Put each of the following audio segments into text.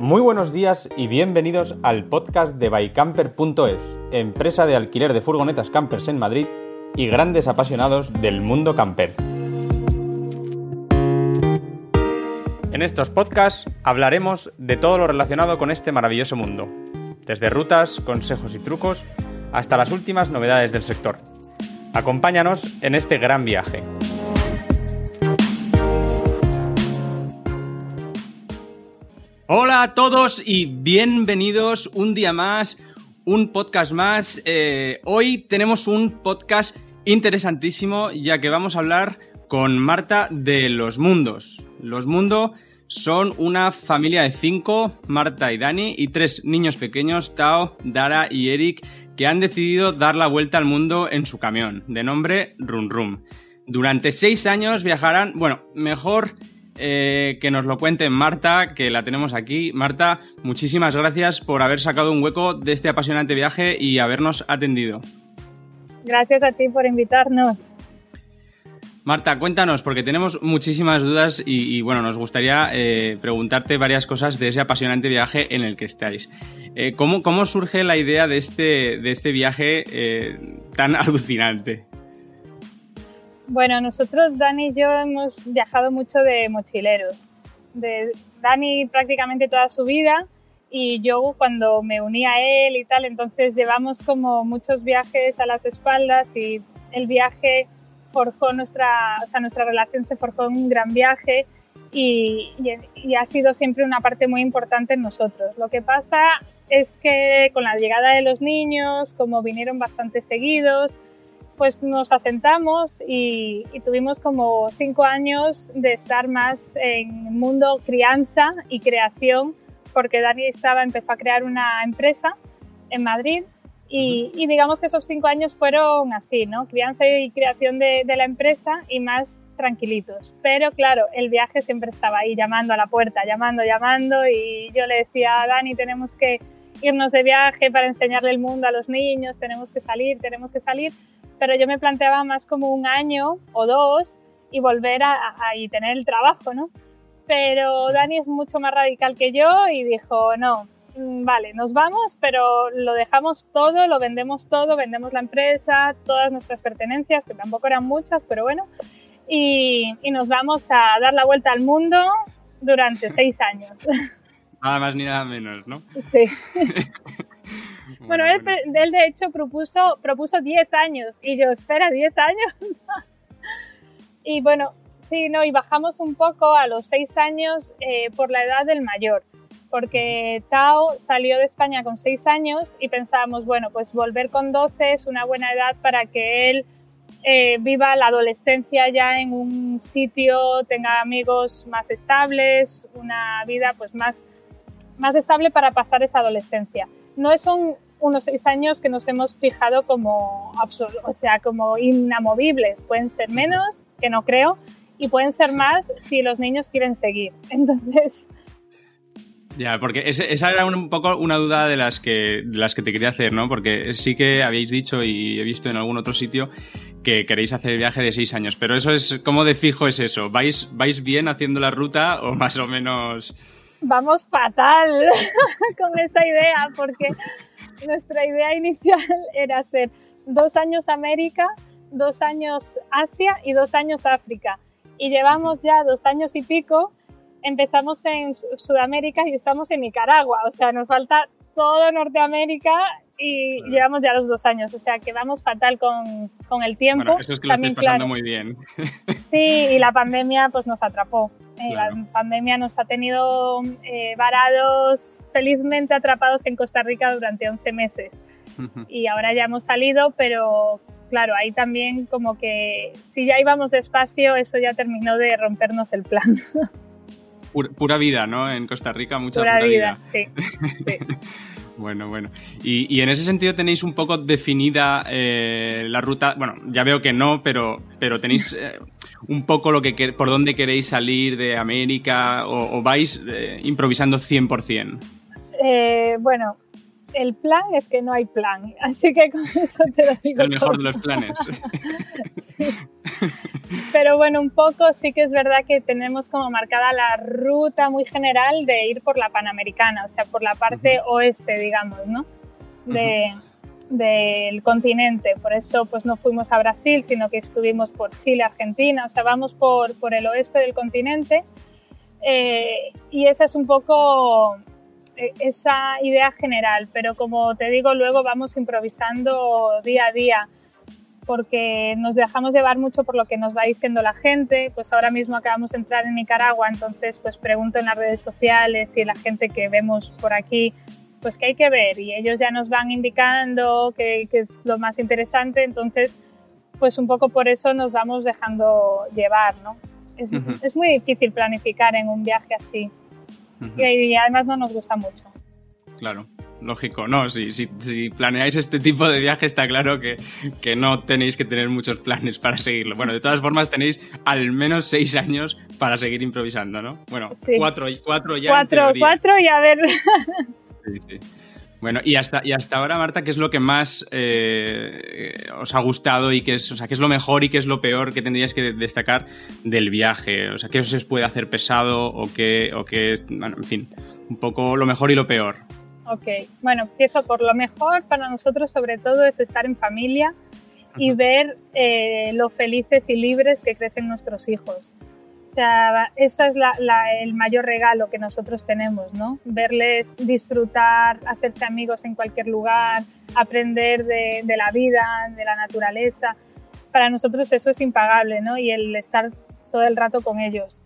Muy buenos días y bienvenidos al podcast de bycamper.es, empresa de alquiler de furgonetas campers en Madrid y grandes apasionados del mundo camper. En estos podcasts hablaremos de todo lo relacionado con este maravilloso mundo, desde rutas, consejos y trucos hasta las últimas novedades del sector. Acompáñanos en este gran viaje. Hola a todos y bienvenidos un día más, un podcast más. Eh, hoy tenemos un podcast interesantísimo ya que vamos a hablar con Marta de Los Mundos. Los Mundos son una familia de cinco, Marta y Dani, y tres niños pequeños, Tao, Dara y Eric, que han decidido dar la vuelta al mundo en su camión, de nombre Rum Rum. Durante seis años viajarán, bueno, mejor eh, que nos lo cuente Marta, que la tenemos aquí. Marta, muchísimas gracias por haber sacado un hueco de este apasionante viaje y habernos atendido. Gracias a ti por invitarnos. Marta, cuéntanos, porque tenemos muchísimas dudas y, bueno, nos gustaría eh, preguntarte varias cosas de ese apasionante viaje en el que estáis. Eh, ¿cómo, surge la idea de este, de este viaje tan alucinante? Bueno, nosotros, Dani y yo, hemos viajado mucho de mochileros. De Dani prácticamente toda su vida y yo cuando me uní a él y tal, entonces llevamos como muchos viajes a las espaldas y el viaje forjó nuestra, o sea, nuestra relación se forjó en un gran viaje y, y, ha sido siempre una parte muy importante en nosotros. Lo que pasa es que con la llegada de los niños, como vinieron bastante seguidos, pues nos asentamos y, tuvimos como cinco años de estar más en mundo crianza y creación, porque Dani estaba, empezó a crear una empresa en Madrid y, digamos que esos cinco años fueron así, ¿no? Crianza y creación de, de, la empresa y más tranquilitos. Pero claro, el viaje siempre estaba ahí llamando a la puerta, llamando, llamando y yo le decía a Dani, tenemos que irnos de viaje para enseñarle el mundo a los niños, tenemos que salir, tenemos que salir pero yo me planteaba más como un año o dos y volver a, y tener el trabajo, ¿no? Pero Dani es mucho más radical que yo y dijo, no, mm, vale, nos vamos, pero lo dejamos todo, lo vendemos todo, vendemos la empresa, todas nuestras pertenencias, que tampoco eran muchas, pero bueno, y, y nos vamos a dar la vuelta al mundo durante seis años. Nada más ni nada menos, ¿no? Sí. Bueno, él, de hecho propuso, propuso 10 años y yo, espera, 10 años. y bueno, sí, no, y bajamos un poco a los 6 años eh, por la edad del mayor, porque Tao salió de España con 6 años y pensábamos, bueno, pues volver con 12 es una buena edad para que él eh, viva la adolescencia ya en un sitio, tenga amigos más estables, una vida pues más, más estable para pasar esa adolescencia. No son unos seis años que nos hemos fijado como, o sea, como inamovibles. Pueden ser menos, que no creo, y pueden ser más si los niños quieren seguir. Entonces... Ya, porque esa era un poco una duda de las, que, las que te quería hacer, ¿no? Porque sí que habéis dicho y he visto en algún otro sitio que queréis hacer el viaje de seis años, pero eso es, ¿cómo de fijo es eso? ¿Vais, vais bien haciendo la ruta o más o menos...? Vamos fatal con esa idea, porque nuestra idea inicial era hacer dos años América, dos años Asia y dos años África. Y llevamos ya dos años y pico, empezamos en Sudamérica y estamos en Nicaragua, o sea, nos falta todo Norteamérica y llevamos ya los dos años, o sea que vamos fatal con, con el tiempo. Bueno, eso es que lo estáis pasando muy bien. Sí, y la pandemia pues nos atrapó. Eh, la pandemia nos ha tenido eh, varados, felizmente atrapados en Costa Rica durante 11 meses. y ahora ya hemos salido, pero claro, ahí también como que si ya íbamos despacio, eso ya terminó de rompernos el plan. Pura, vida, ¿no? En Costa Rica, mucha pura, vida. Sí, Bueno, bueno. Y, en ese sentido tenéis un poco definida eh, la ruta. Bueno, ya veo que no, pero, pero tenéis un poco lo que por dónde queréis salir de América o, vais eh, improvisando 100%? Eh, bueno, el plan es que no hay plan, así que con eso te lo digo. Es el mejor de los planes. Pero bueno, un poco sí que es verdad que tenemos como marcada la ruta muy general de ir por la Panamericana, o sea, por la parte oeste, digamos, ¿no? De, del continente. Por eso pues no fuimos a Brasil, sino que estuvimos por Chile, Argentina, o sea, vamos por, por el oeste del continente. Eh, y esa es un poco eh, esa idea general, pero como te digo, luego vamos improvisando día a día porque nos dejamos llevar mucho por lo que nos va diciendo la gente. Pues ahora mismo acabamos de entrar en Nicaragua, entonces pues pregunto en las redes sociales y la gente que vemos por aquí, pues qué hay que ver y ellos ya nos van indicando qué, es lo más interesante, entonces pues un poco por eso nos vamos dejando llevar, ¿no? Es, es muy difícil planificar en un viaje así y además no nos gusta mucho. Claro lógico. No, si, si, si, planeáis este tipo de viaje está claro que, que, no tenéis que tener muchos planes para seguirlo. Bueno, de todas formas tenéis al menos seis años para seguir improvisando, ¿no? Bueno, cuatro, cuatro ya. Cuatro, cuatro y a ver. Sí, sí. Bueno, y hasta, y hasta ahora, Marta, ¿qué es lo que más eh, os ha gustado y qué es, o sea, qué es lo mejor y qué es lo peor que tendríais que destacar del viaje? O sea, ¿qué os puede hacer pesado o qué, o qué, bueno, en fin, un poco lo mejor y lo peor? Ok, bueno, empiezo por lo mejor para nosotros sobre todo es estar en familia y ver eh, lo felices y libres que crecen nuestros hijos. O sea, este es el mayor regalo que nosotros tenemos, ¿no? Verles disfrutar, hacerse amigos en cualquier lugar, aprender de, de la vida, de la naturaleza. Para nosotros eso es impagable, ¿no? Y el estar todo el rato con ellos.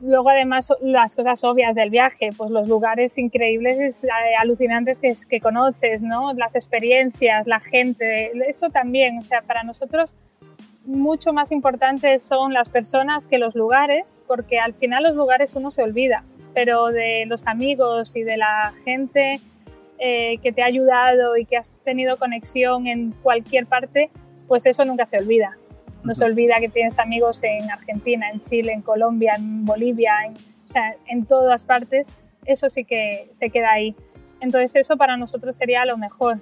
Luego, además, las cosas obvias del viaje, pues los lugares increíbles, eh, alucinantes que, que conoces, ¿no? Las experiencias, la gente, eso también. O sea, para nosotros mucho más importantes son las personas que los lugares, porque al final los lugares uno se olvida, pero de los amigos y de la gente eh, que te ha ayudado y que has tenido conexión en cualquier parte, pues eso nunca se olvida. No se olvida que tienes amigos en Argentina, en Chile, en Colombia, en Bolivia, en, o sea, en todas partes. Eso sí que se queda ahí. Entonces eso para nosotros sería lo mejor.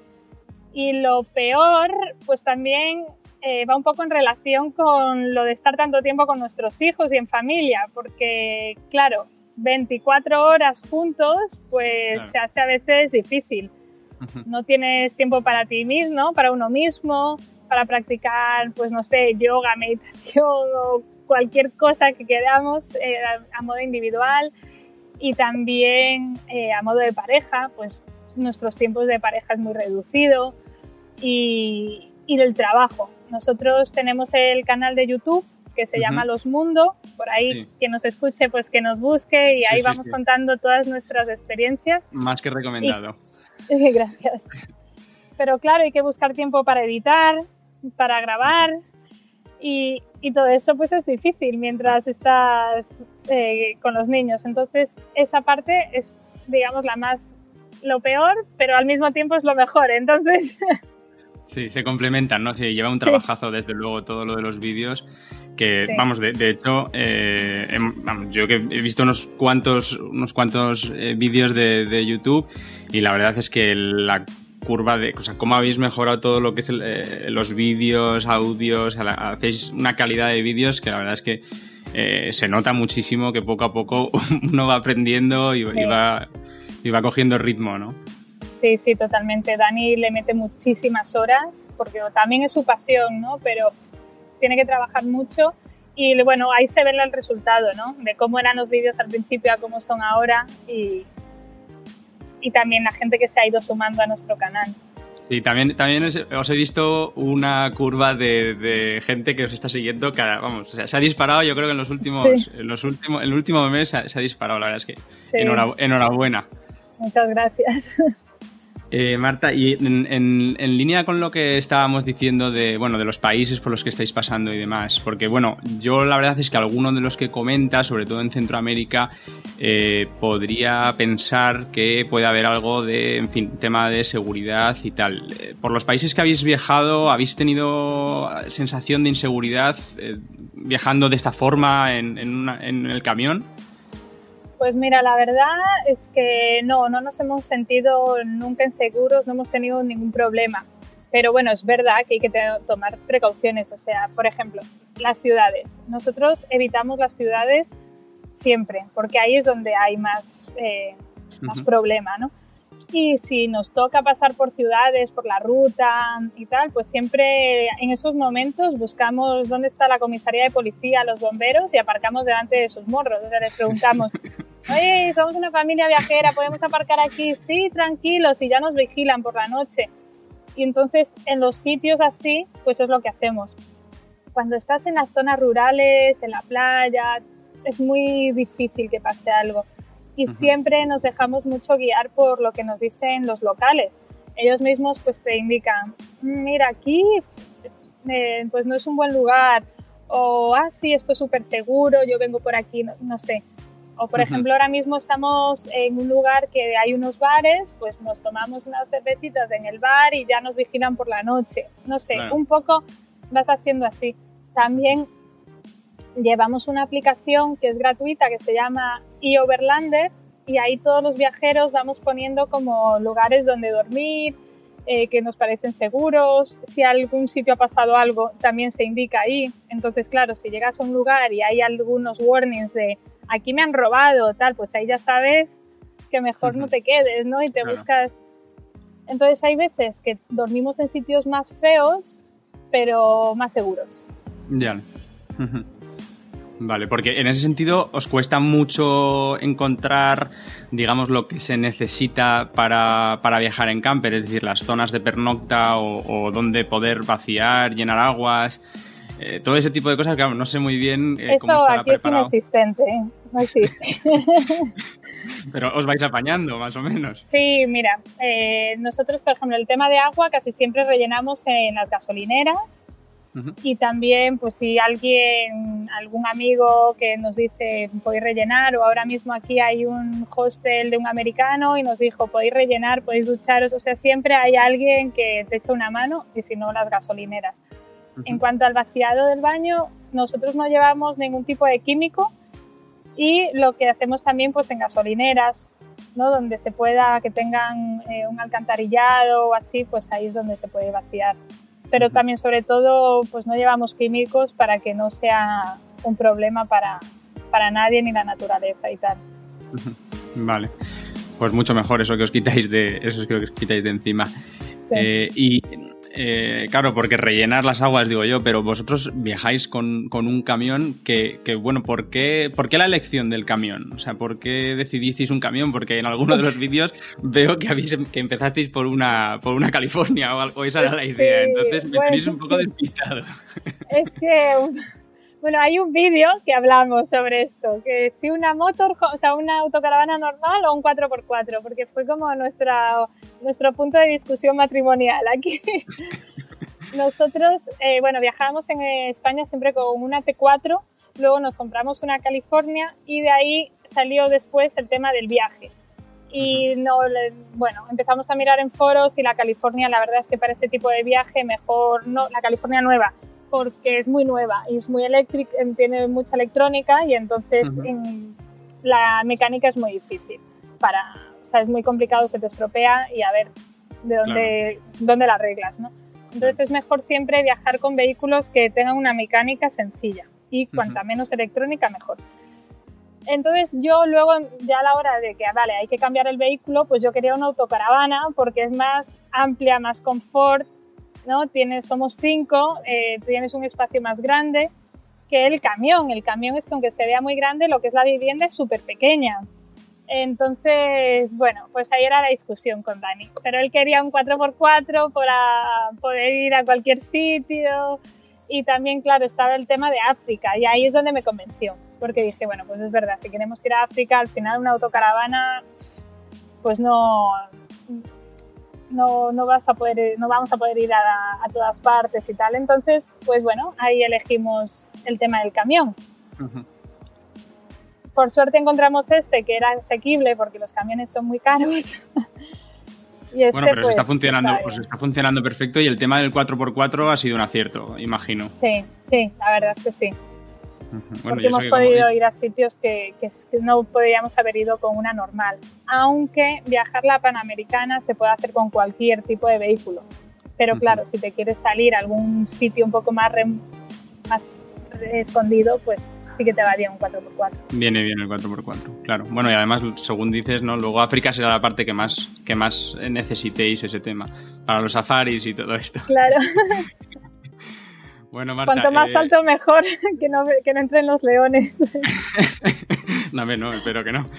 Y lo peor, pues también eh, va un poco en relación con lo de estar tanto tiempo con nuestros hijos y en familia, porque claro, 24 horas juntos, pues se hace a veces difícil. No tienes tiempo para ti mismo, para uno mismo, para practicar, pues no sé, yoga, meditación o cualquier cosa que queramos eh, a, modo individual y también eh, a modo de pareja, pues nuestros tiempos de pareja es muy reducido y, y del trabajo. Nosotros tenemos el canal de YouTube que se llama Los Mundo, por ahí quien nos escuche pues que nos busque y ahí vamos contando todas nuestras experiencias. Más que recomendado. gracias. Pero claro, hay que buscar tiempo para editar, para grabar y, y, todo eso pues es difícil mientras estás eh, con los niños. Entonces esa parte es digamos la más lo peor, pero al mismo tiempo es lo mejor. Entonces... Sí, se complementan, ¿no? Se lleva un trabajazo desde luego todo lo de los vídeos que vamos de, hecho eh, yo que he visto unos cuantos unos cuantos eh, vídeos de, de, YouTube y la verdad es que la curva de, o sea, cómo habéis mejorado todo lo que es eh, los vídeos, audios, hacéis una calidad de vídeos que la verdad es que se nota muchísimo que poco a poco uno va aprendiendo y, va, y va cogiendo ritmo, ¿no? Sí, sí, totalmente. Dani le mete muchísimas horas porque también es su pasión, ¿no? Pero tiene que trabajar mucho y bueno, ahí se ve el resultado, ¿no? De cómo eran los vídeos al principio a cómo son ahora y, y también la gente que se ha ido sumando a nuestro canal. Sí, también, también os he visto una curva de, gente que os está siguiendo. Cada, vamos, se ha disparado, yo creo que en los últimos, en los últimos, el último mes se ha, disparado, la verdad es que enhorabuena. Muchas gracias. Eh, Marta, y en, línea con lo que estábamos diciendo de, bueno, de los países por los que estáis pasando y demás, porque bueno, yo la verdad es que alguno de los que comenta, sobre todo en Centroamérica, eh, podría pensar que puede haber algo de, en fin, tema de seguridad y tal. Eh, por los países que habéis viajado, ¿habéis tenido sensación de inseguridad viajando de esta forma en, en el camión? Pues mira, la verdad es que no, no nos hemos sentido nunca inseguros, no hemos tenido ningún problema. Pero bueno, es verdad que hay que tomar precauciones. O sea, por ejemplo, las ciudades. Nosotros evitamos las ciudades siempre, porque ahí es donde hay más, eh, más problema, ¿no? Y si nos toca pasar por ciudades, por la ruta y tal, pues siempre en esos momentos buscamos dónde está la comisaría de policía, los bomberos y aparcamos delante de sus morros. O sea, les preguntamos, oye, somos una familia viajera, ¿podemos aparcar aquí? Sí, tranquilos, y ya nos vigilan por la noche. Y entonces en los sitios así, pues es lo que hacemos. Cuando estás en las zonas rurales, en la playa, es muy difícil que pase algo y siempre nos dejamos mucho guiar por lo que nos dicen los locales. Ellos mismos pues te indican, mira, aquí eh, pues no es un buen lugar, o, ah, sí, esto es súper seguro, yo vengo por aquí, no, sé. O, por ejemplo, ahora mismo estamos en un lugar que hay unos bares, pues nos tomamos unas cervecitas en el bar y ya nos vigilan por la noche. No sé, un poco vas haciendo así. También llevamos una aplicación que es gratuita que se llama eOverlander y ahí todos los viajeros vamos poniendo como lugares donde dormir, eh, que nos parecen seguros. Si algún sitio ha pasado algo, también se indica ahí. Entonces, claro, si llegas a un lugar y hay algunos warnings de aquí me han robado, tal, pues ahí ya sabes que mejor no te quedes, ¿no? Y te buscas. Entonces, hay veces que dormimos en sitios más feos, pero más seguros. Ya. Vale, porque en ese sentido os cuesta mucho encontrar, digamos, lo que se necesita para, viajar en camper, es decir, las zonas de pernocta o, donde poder vaciar, llenar aguas, eh, todo ese tipo de cosas, claro, no sé muy bien eh, cómo estará aquí es inexistente, no existe. Pero os vais apañando, más o menos. Sí, mira, eh, nosotros, por ejemplo, el tema de agua casi siempre rellenamos en las gasolineras y también, pues si alguien, algún amigo que nos dice podéis rellenar, o ahora mismo aquí hay un hostel de un americano y nos dijo podéis rellenar, podéis ducharos, o sea, siempre hay alguien que te echa una mano y si no, las gasolineras. En cuanto al vaciado del baño, nosotros no llevamos ningún tipo de químico y lo que hacemos también pues en gasolineras, ¿no? donde se pueda que tengan eh, un alcantarillado o así, pues ahí es donde se puede vaciar pero también sobre todo pues no llevamos químicos para que no sea un problema para, para nadie ni la naturaleza y tal. Vale, pues mucho mejor eso que os quitáis de, eso que os quitáis de encima. Eh, y eh, claro, porque rellenar las aguas, digo yo, pero vosotros viajáis con, un camión que, bueno, ¿por qué, ¿por qué, la elección del camión? O sea, ¿por qué decidisteis un camión? Porque en alguno de los vídeos veo que, habéis, que empezasteis por una, por una California o algo, esa era la idea, entonces me tenéis un poco despistado. Es que bueno, hay un vídeo que hablamos sobre esto, que si una motor, o sea, una autocaravana normal o un 4x4, porque fue como nuestra, nuestro punto de discusión matrimonial aquí. Nosotros, eh, bueno, viajábamos en España siempre con una T4, luego nos compramos una California y de ahí salió después el tema del viaje. Y no, bueno, empezamos a mirar en foros y la California, la verdad es que para este tipo de viaje mejor no, la California nueva, porque es muy nueva y es muy eléctrica, tiene mucha electrónica y entonces la mecánica es muy difícil para, o sea, es muy complicado, se te estropea y a ver de dónde, dónde la arreglas, ¿no? Entonces es mejor siempre viajar con vehículos que tengan una mecánica sencilla y cuanta menos electrónica mejor. Entonces yo luego, ya a la hora de que, vale, hay que cambiar el vehículo, pues yo quería una autocaravana porque es más amplia, más confort, ¿no? Tienes, somos cinco, eh, tienes un espacio más grande que el camión. El camión es que aunque se vea muy grande, lo que es la vivienda es súper pequeña. Entonces, bueno, pues ahí era la discusión con Dani. Pero él quería un 4x4 para poder ir a cualquier sitio. Y también, claro, estaba el tema de África. Y ahí es donde me convenció. Porque dije, bueno, pues es verdad, si queremos ir a África, al final una autocaravana, pues no, no, no, vas a poder, no vamos a poder ir a, todas partes y tal. Entonces, pues bueno, ahí elegimos el tema del camión. Por suerte encontramos este que era asequible porque los camiones son muy caros. y este, bueno, pero está, pues, funcionando, está, pues está funcionando perfecto y el tema del 4x4 ha sido un acierto, imagino. Sí, sí, la verdad es que sí porque hemos podido ir a sitios que, que, no podríamos haber ido con una normal. Aunque viajar la Panamericana se puede hacer con cualquier tipo de vehículo. Pero claro, si te quieres salir a algún sitio un poco más, más escondido, pues sí que te va bien un 4x4. Viene bien el 4x4, claro. Bueno, y además, según dices, ¿no? Luego África será la parte que más, que más necesitéis ese tema. Para los safaris y todo esto. Claro. Bueno, Marta, Cuanto más eh, alto mejor, que no, que no entren los leones. no, no, espero que no.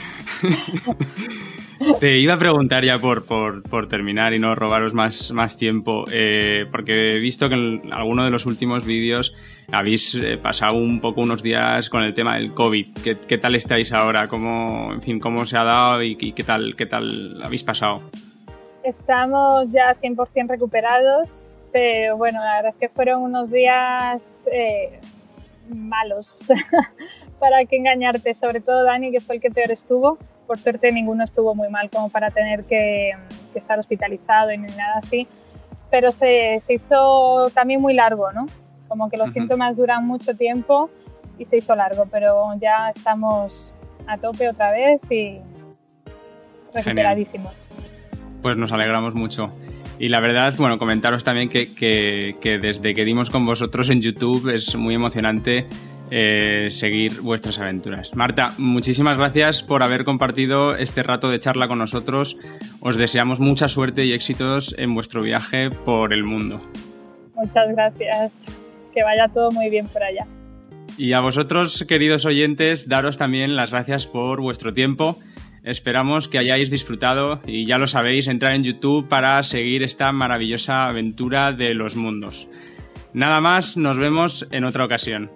Te iba a preguntar ya por, por, terminar y no robaros más, más tiempo, eh, porque he visto que en alguno de los últimos vídeos habéis eh, pasado un poco unos días con el tema del COVID. ¿Qué, tal estáis ahora? ¿Cómo, en fin, cómo se ha dado y, qué, tal, qué tal habéis pasado? Estamos ya 100% recuperados pero bueno, la verdad es que fueron unos días eh, malos, para que engañarte, sobre todo Dani, que fue el que peor estuvo. Por suerte ninguno estuvo muy mal como para tener que, estar hospitalizado y ni nada así, pero se, se, hizo también muy largo, ¿no? Como que los síntomas duran mucho tiempo y se hizo largo, pero ya estamos a tope otra vez y recuperadísimos. Pues nos alegramos mucho. Y la verdad, bueno, comentaros también que, desde que dimos con vosotros en YouTube es muy emocionante eh, seguir vuestras aventuras. Marta, muchísimas gracias por haber compartido este rato de charla con nosotros. Os deseamos mucha suerte y éxitos en vuestro viaje por el mundo. Muchas gracias. Que vaya todo muy bien por allá. Y a vosotros, queridos oyentes, daros también las gracias por vuestro tiempo Esperamos que hayáis disfrutado y ya lo sabéis, entrar en YouTube para seguir esta maravillosa aventura de los mundos. Nada más, nos vemos en otra ocasión.